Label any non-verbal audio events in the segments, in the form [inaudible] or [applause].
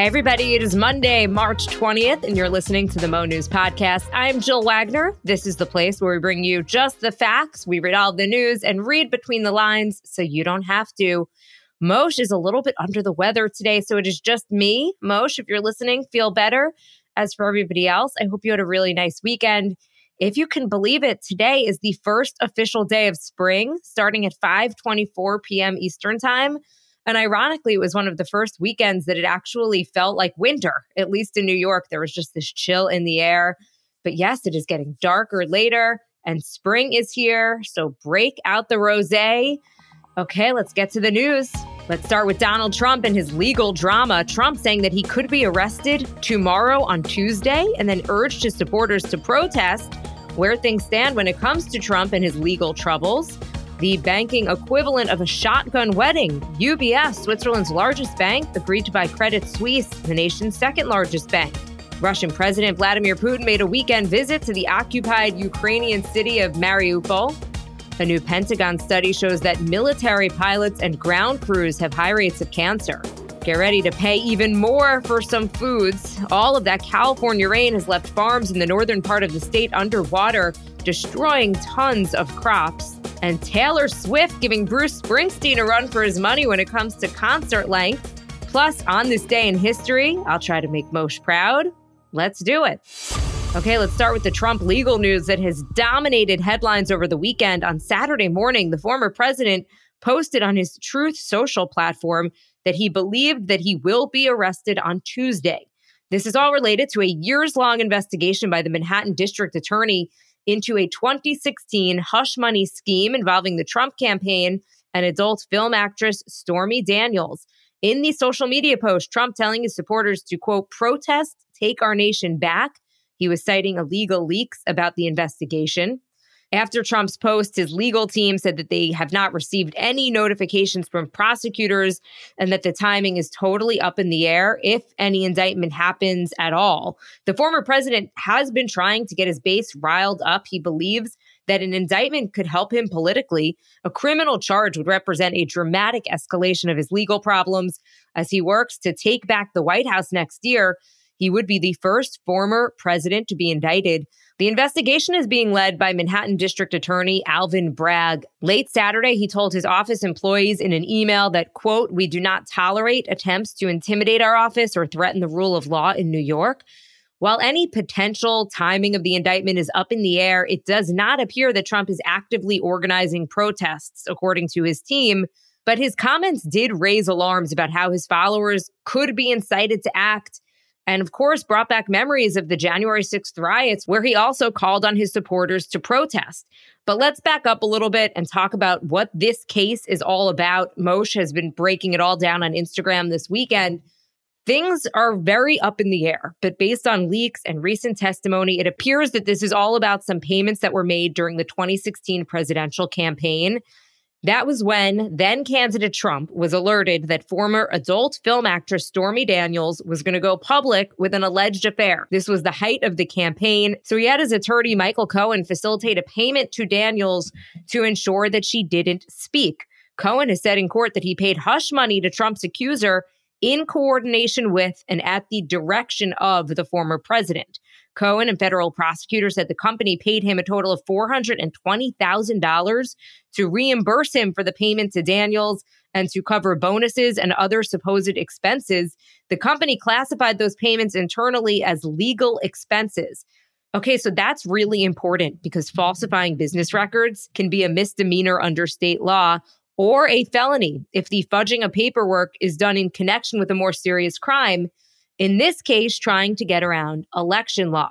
Hey, everybody, it is Monday, March 20th, and you're listening to the Mo News Podcast. I'm Jill Wagner. This is the place where we bring you just the facts, we read all the news, and read between the lines so you don't have to. Mosheh is a little bit under the weather today, so it is just me. Mosheh, if you're listening, feel better. As for everybody else, I hope you had a really nice weekend. If you can believe it, today is the first official day of spring, starting at 5:24 p.m. Eastern Time. And ironically, it was one of the first weekends that it actually felt like winter, at least in New York. There was just this chill in the air. But yes, it is getting darker later and spring is here. So break out the rose. Okay, let's get to the news. Let's start with Donald Trump and his legal drama. Trump saying that he could be arrested tomorrow on Tuesday and then urged his supporters to protest where things stand when it comes to Trump and his legal troubles the banking equivalent of a shotgun wedding. UBS, Switzerland's largest bank, agreed to buy Credit Suisse, the nation's second largest bank. Russian President Vladimir Putin made a weekend visit to the occupied Ukrainian city of Mariupol. A new Pentagon study shows that military pilots and ground crews have high rates of cancer. Get ready to pay even more for some foods. All of that California rain has left farms in the northern part of the state underwater, destroying tons of crops and Taylor Swift giving Bruce Springsteen a run for his money when it comes to concert length. Plus, on this day in history, I'll try to make Mosheh proud. Let's do it. Okay, let's start with the Trump legal news that has dominated headlines over the weekend. On Saturday morning, the former president posted on his Truth Social platform that he believed that he will be arrested on Tuesday. This is all related to a years long investigation by the Manhattan District Attorney into a 2016 hush money scheme involving the Trump campaign and adult film actress Stormy Daniels. In the social media post, Trump telling his supporters to quote, protest, take our nation back. He was citing illegal leaks about the investigation. After Trump's post, his legal team said that they have not received any notifications from prosecutors and that the timing is totally up in the air if any indictment happens at all. The former president has been trying to get his base riled up. He believes that an indictment could help him politically. A criminal charge would represent a dramatic escalation of his legal problems as he works to take back the White House next year. He would be the first former president to be indicted. The investigation is being led by Manhattan District Attorney Alvin Bragg. Late Saturday, he told his office employees in an email that, quote, we do not tolerate attempts to intimidate our office or threaten the rule of law in New York. While any potential timing of the indictment is up in the air, it does not appear that Trump is actively organizing protests, according to his team. But his comments did raise alarms about how his followers could be incited to act and of course brought back memories of the January 6th riots, where he also called on his supporters to protest. But let's back up a little bit and talk about what this case is all about. Mosheh has been breaking it all down on Instagram this weekend. Things are very up in the air, but based on leaks and recent testimony, it appears that this is all about some payments that were made during the 2016 presidential campaign. That was when then candidate Trump was alerted that former adult film actress Stormy Daniels was going to go public with an alleged affair. This was the height of the campaign. So he had his attorney, Michael Cohen, facilitate a payment to Daniels to ensure that she didn't speak. Cohen has said in court that he paid hush money to Trump's accuser in coordination with and at the direction of the former president. Cohen and federal prosecutors said the company paid him a total of $420,000 to reimburse him for the payment to Daniels and to cover bonuses and other supposed expenses. The company classified those payments internally as legal expenses. Okay, so that's really important because falsifying business records can be a misdemeanor under state law or a felony if the fudging of paperwork is done in connection with a more serious crime. In this case, trying to get around election law.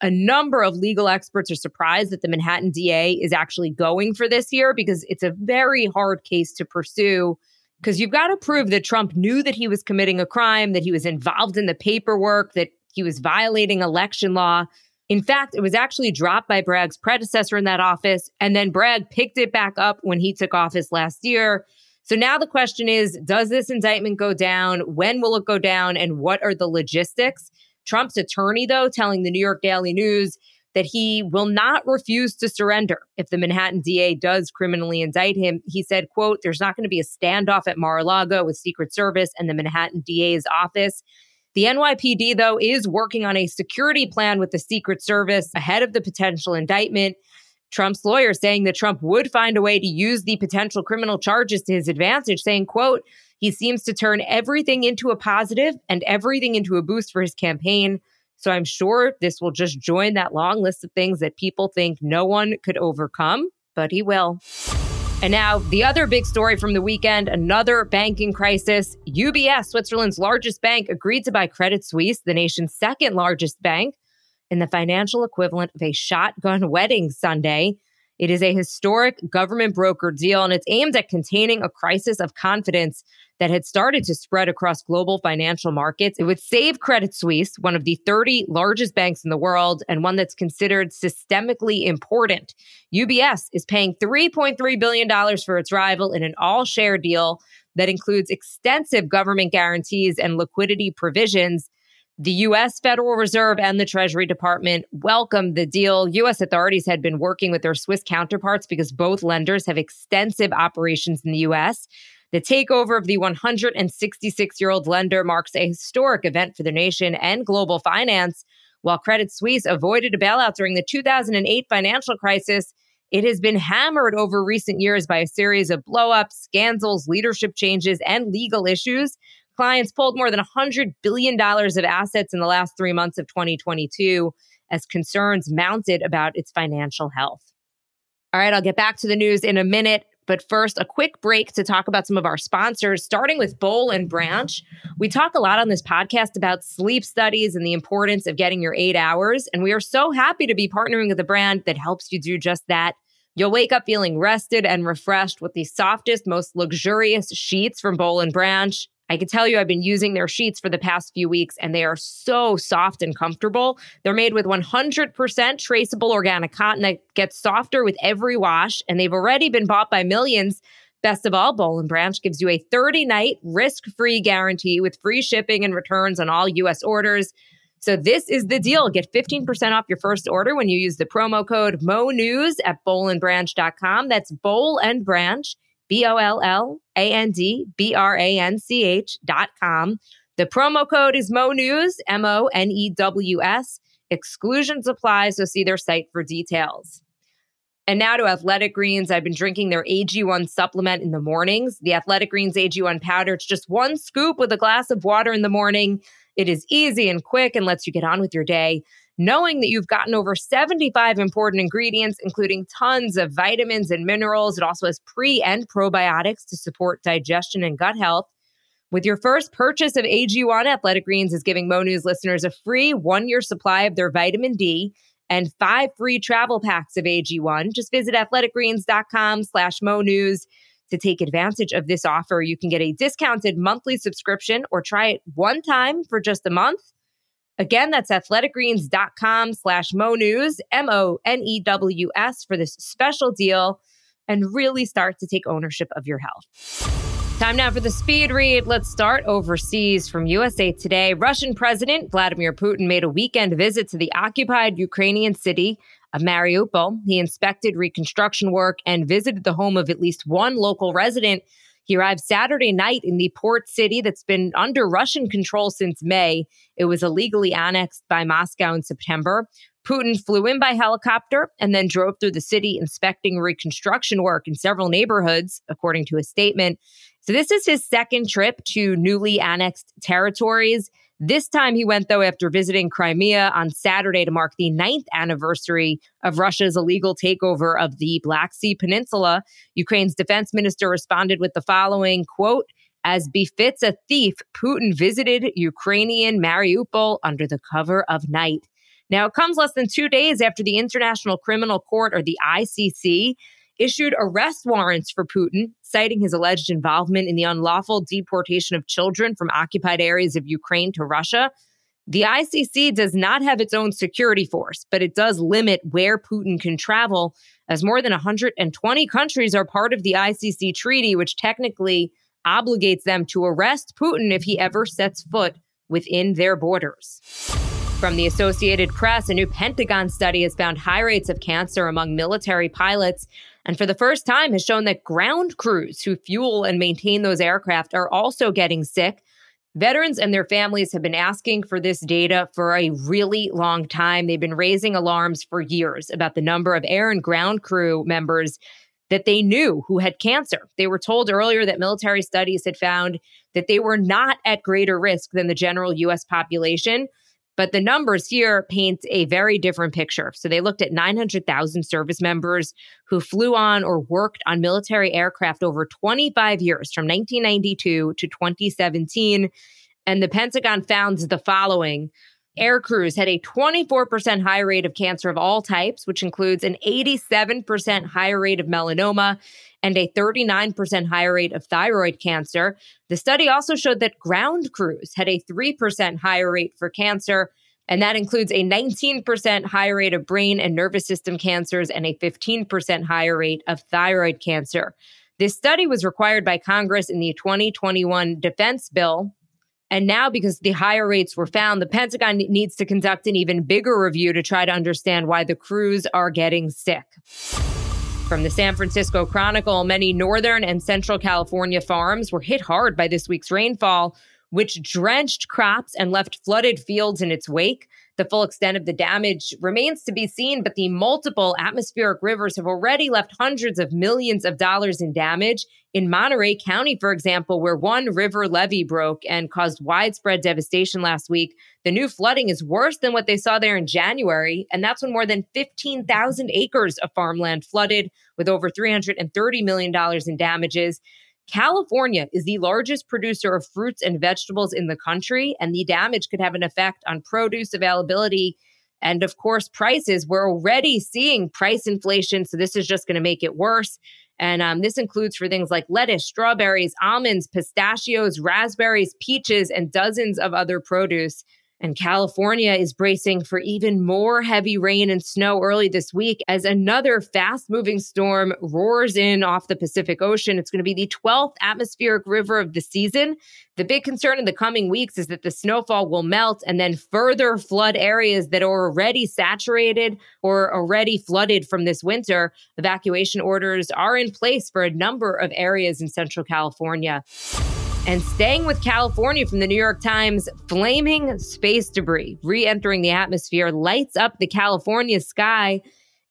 A number of legal experts are surprised that the Manhattan DA is actually going for this year because it's a very hard case to pursue. Because you've got to prove that Trump knew that he was committing a crime, that he was involved in the paperwork, that he was violating election law. In fact, it was actually dropped by Bragg's predecessor in that office. And then Bragg picked it back up when he took office last year. So now the question is Does this indictment go down? When will it go down? And what are the logistics? Trump's attorney, though, telling the New York Daily News that he will not refuse to surrender if the Manhattan DA does criminally indict him. He said, quote, there's not going to be a standoff at Mar-a-Lago with Secret Service and the Manhattan DA's office. The NYPD, though, is working on a security plan with the Secret Service ahead of the potential indictment. Trump's lawyer saying that Trump would find a way to use the potential criminal charges to his advantage, saying, quote, he seems to turn everything into a positive and everything into a boost for his campaign. So I'm sure this will just join that long list of things that people think no one could overcome, but he will. And now, the other big story from the weekend another banking crisis. UBS, Switzerland's largest bank, agreed to buy Credit Suisse, the nation's second largest bank, in the financial equivalent of a shotgun [laughs] wedding Sunday. It is a historic government broker deal, and it's aimed at containing a crisis of confidence that had started to spread across global financial markets. It would save Credit Suisse, one of the 30 largest banks in the world and one that's considered systemically important. UBS is paying $3.3 billion for its rival in an all share deal that includes extensive government guarantees and liquidity provisions. The U.S. Federal Reserve and the Treasury Department welcomed the deal. U.S. authorities had been working with their Swiss counterparts because both lenders have extensive operations in the U.S. The takeover of the 166 year old lender marks a historic event for the nation and global finance. While Credit Suisse avoided a bailout during the 2008 financial crisis, it has been hammered over recent years by a series of blowups, scandals, leadership changes, and legal issues Clients pulled more than $100 billion of assets in the last three months of 2022 as concerns mounted about its financial health. All right, I'll get back to the news in a minute. But first, a quick break to talk about some of our sponsors, starting with Boll and Branch. We talk a lot on this podcast about sleep studies and the importance of getting your eight hours. And we are so happy to be partnering with a brand that helps you do just that. You'll wake up feeling rested and refreshed with the softest, most luxurious sheets from Boll and Branch. I can tell you I've been using their sheets for the past few weeks and they are so soft and comfortable. They're made with 100% traceable organic cotton that gets softer with every wash and they've already been bought by millions. Best of all, Boll and Branch gives you a 30 night risk free guarantee with free shipping and returns on all US orders. So this is the deal. Get 15% off your first order when you use the promo code MONews at bollandbranch.com. That's Boll and Branch. B O L L A N D B R A N C H dot com. The promo code is Mo News, M O N E W S. Exclusions apply, so see their site for details. And now to Athletic Greens. I've been drinking their AG1 supplement in the mornings. The Athletic Greens AG1 powder, it's just one scoop with a glass of water in the morning. It is easy and quick and lets you get on with your day knowing that you've gotten over 75 important ingredients, including tons of vitamins and minerals. It also has pre and probiotics to support digestion and gut health. With your first purchase of AG1, Athletic Greens is giving Mo News listeners a free one year supply of their vitamin D and five free travel packs of AG1. Just visit athleticgreens.com slash Mo News to take advantage of this offer. You can get a discounted monthly subscription or try it one time for just a month. Again, that's athleticgreens.com slash Mo News, M O N E W S, for this special deal and really start to take ownership of your health. Time now for the speed read. Let's start overseas from USA Today. Russian President Vladimir Putin made a weekend visit to the occupied Ukrainian city of Mariupol. He inspected reconstruction work and visited the home of at least one local resident he arrived Saturday night in the port city that's been under Russian control since May. It was illegally annexed by Moscow in September. Putin flew in by helicopter and then drove through the city inspecting reconstruction work in several neighborhoods, according to a statement. So, this is his second trip to newly annexed territories. This time he went, though, after visiting Crimea on Saturday to mark the ninth anniversary of Russia's illegal takeover of the Black Sea Peninsula. Ukraine's defense minister responded with the following quote, as befits a thief, Putin visited Ukrainian Mariupol under the cover of night. Now, it comes less than two days after the International Criminal Court, or the ICC, issued arrest warrants for Putin, citing his alleged involvement in the unlawful deportation of children from occupied areas of Ukraine to Russia. The ICC does not have its own security force, but it does limit where Putin can travel, as more than 120 countries are part of the ICC treaty, which technically obligates them to arrest Putin if he ever sets foot within their borders. From the Associated Press, a new Pentagon study has found high rates of cancer among military pilots and for the first time has shown that ground crews who fuel and maintain those aircraft are also getting sick. Veterans and their families have been asking for this data for a really long time. They've been raising alarms for years about the number of air and ground crew members that they knew who had cancer. They were told earlier that military studies had found that they were not at greater risk than the general US population. But the numbers here paint a very different picture. So they looked at 900,000 service members who flew on or worked on military aircraft over 25 years from 1992 to 2017. And the Pentagon found the following air crews had a 24% higher rate of cancer of all types, which includes an 87% higher rate of melanoma and a 39% higher rate of thyroid cancer. The study also showed that ground crews had a 3% higher rate for cancer. And that includes a 19% higher rate of brain and nervous system cancers and a 15% higher rate of thyroid cancer. This study was required by Congress in the 2021 defense bill, and now, because the higher rates were found, the Pentagon needs to conduct an even bigger review to try to understand why the crews are getting sick. From the San Francisco Chronicle, many northern and central California farms were hit hard by this week's rainfall, which drenched crops and left flooded fields in its wake. The full extent of the damage remains to be seen, but the multiple atmospheric rivers have already left hundreds of millions of dollars in damage. In Monterey County, for example, where one river levee broke and caused widespread devastation last week, the new flooding is worse than what they saw there in January. And that's when more than 15,000 acres of farmland flooded with over $330 million in damages. California is the largest producer of fruits and vegetables in the country, and the damage could have an effect on produce availability and, of course, prices. We're already seeing price inflation, so this is just going to make it worse. And um, this includes for things like lettuce, strawberries, almonds, pistachios, raspberries, peaches, and dozens of other produce. And California is bracing for even more heavy rain and snow early this week as another fast moving storm roars in off the Pacific Ocean. It's going to be the 12th atmospheric river of the season. The big concern in the coming weeks is that the snowfall will melt and then further flood areas that are already saturated or already flooded from this winter. Evacuation orders are in place for a number of areas in central California. And staying with California from the New York Times, flaming space debris re entering the atmosphere lights up the California sky.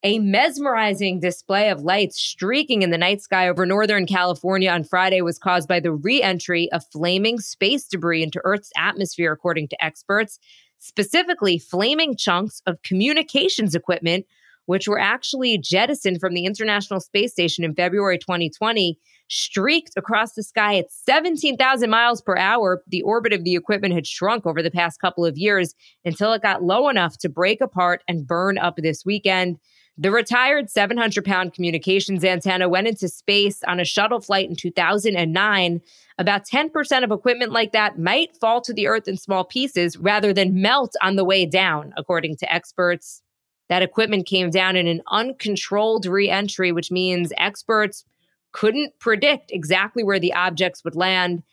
A mesmerizing display of lights streaking in the night sky over Northern California on Friday was caused by the re entry of flaming space debris into Earth's atmosphere, according to experts, specifically flaming chunks of communications equipment, which were actually jettisoned from the International Space Station in February 2020 streaked across the sky at 17,000 miles per hour. The orbit of the equipment had shrunk over the past couple of years until it got low enough to break apart and burn up this weekend. The retired 700 pound communications antenna went into space on a shuttle flight in 2009. About 10% of equipment like that might fall to the earth in small pieces rather than melt on the way down, according to experts. That equipment came down in an uncontrolled re entry, which means experts couldn't predict exactly where the objects would land.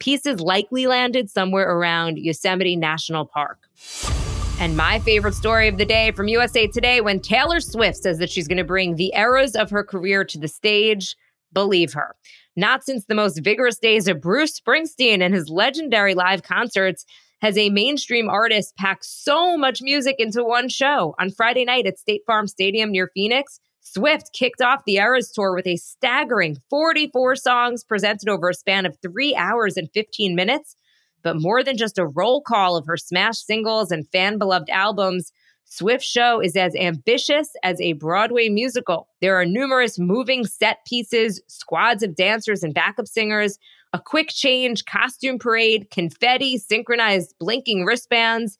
Pieces likely landed somewhere around Yosemite National Park. And my favorite story of the day from USA Today when Taylor Swift says that she's going to bring the eras of her career to the stage. Believe her. Not since the most vigorous days of Bruce Springsteen and his legendary live concerts has a mainstream artist packed so much music into one show. On Friday night at State Farm Stadium near Phoenix, Swift kicked off the Eras Tour with a staggering 44 songs presented over a span of three hours and 15 minutes. But more than just a roll call of her smash singles and fan beloved albums, Swift's show is as ambitious as a Broadway musical. There are numerous moving set pieces, squads of dancers and backup singers, a quick change costume parade, confetti, synchronized blinking wristbands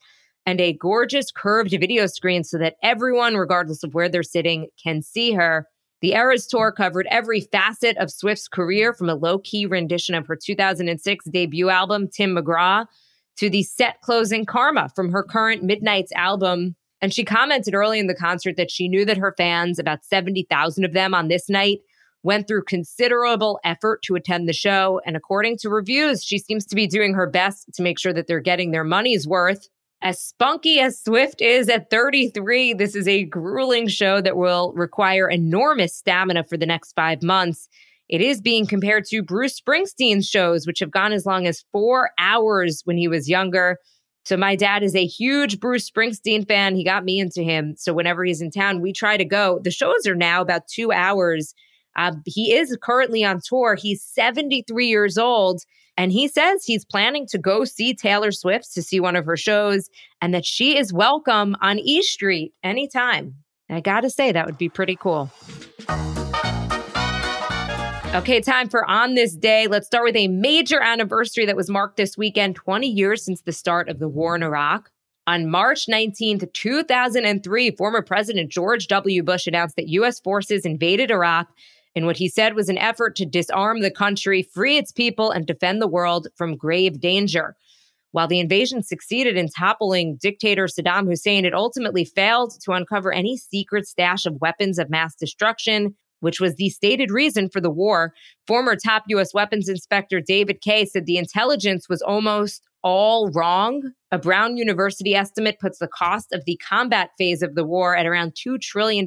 and a gorgeous curved video screen so that everyone, regardless of where they're sitting, can see her. The Eras Tour covered every facet of Swift's career from a low key rendition of her 2006 debut album, Tim McGraw, to the set closing Karma from her current Midnights album. And she commented early in the concert that she knew that her fans, about 70,000 of them on this night, went through considerable effort to attend the show. And according to reviews, she seems to be doing her best to make sure that they're getting their money's worth. As spunky as Swift is at 33, this is a grueling show that will require enormous stamina for the next five months. It is being compared to Bruce Springsteen's shows, which have gone as long as four hours when he was younger. So my dad is a huge Bruce Springsteen fan. He got me into him. So whenever he's in town, we try to go. The shows are now about two hours. Uh, he is currently on tour. He's 73 years old. And he says he's planning to go see Taylor Swift to see one of her shows and that she is welcome on E Street anytime. I gotta say, that would be pretty cool. Okay, time for On This Day. Let's start with a major anniversary that was marked this weekend 20 years since the start of the war in Iraq. On March 19th, 2003, former President George W. Bush announced that U.S. forces invaded Iraq in what he said was an effort to disarm the country, free its people, and defend the world from grave danger. While the invasion succeeded in toppling dictator Saddam Hussein, it ultimately failed to uncover any secret stash of weapons of mass destruction which was the stated reason for the war. Former top U.S. weapons inspector David Kay said the intelligence was almost all wrong. A Brown University estimate puts the cost of the combat phase of the war at around $2 trillion.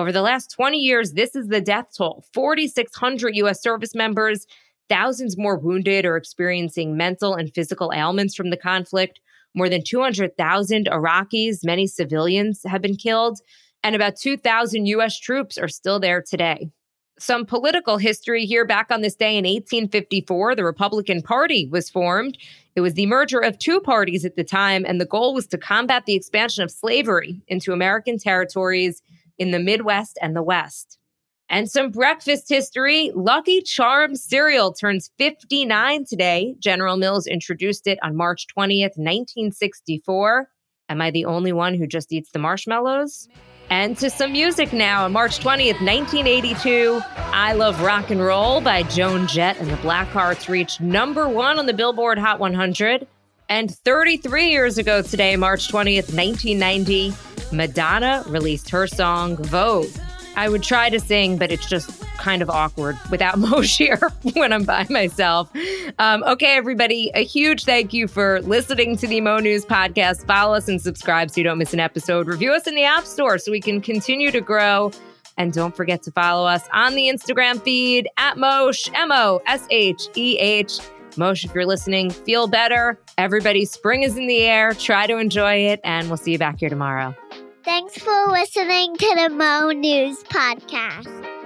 Over the last 20 years, this is the death toll 4,600 U.S. service members, thousands more wounded or experiencing mental and physical ailments from the conflict. More than 200,000 Iraqis, many civilians, have been killed and about 2,000 US troops are still there today. Some political history here back on this day in 1854, the Republican Party was formed. It was the merger of two parties at the time, and the goal was to combat the expansion of slavery into American territories in the Midwest and the West. And some breakfast history Lucky Charms cereal turns 59 today. General Mills introduced it on March 20th, 1964. Am I the only one who just eats the marshmallows? And to some music now. On March 20th, 1982, I Love Rock and Roll by Joan Jett and the Blackhearts reached number one on the Billboard Hot 100. And 33 years ago today, March 20th, 1990, Madonna released her song Vogue. I would try to sing, but it's just kind of awkward without [laughs] Mosheh here when I'm by myself. Um, okay, everybody, a huge thank you for listening to the Mo News podcast. Follow us and subscribe so you don't miss an episode. Review us in the App Store so we can continue to grow. And don't forget to follow us on the Instagram feed at Mosheh, M O S H E H. Mosheh, if you're listening, feel better. Everybody, spring is in the air. Try to enjoy it, and we'll see you back here tomorrow. Thanks for listening to the Mo News Podcast.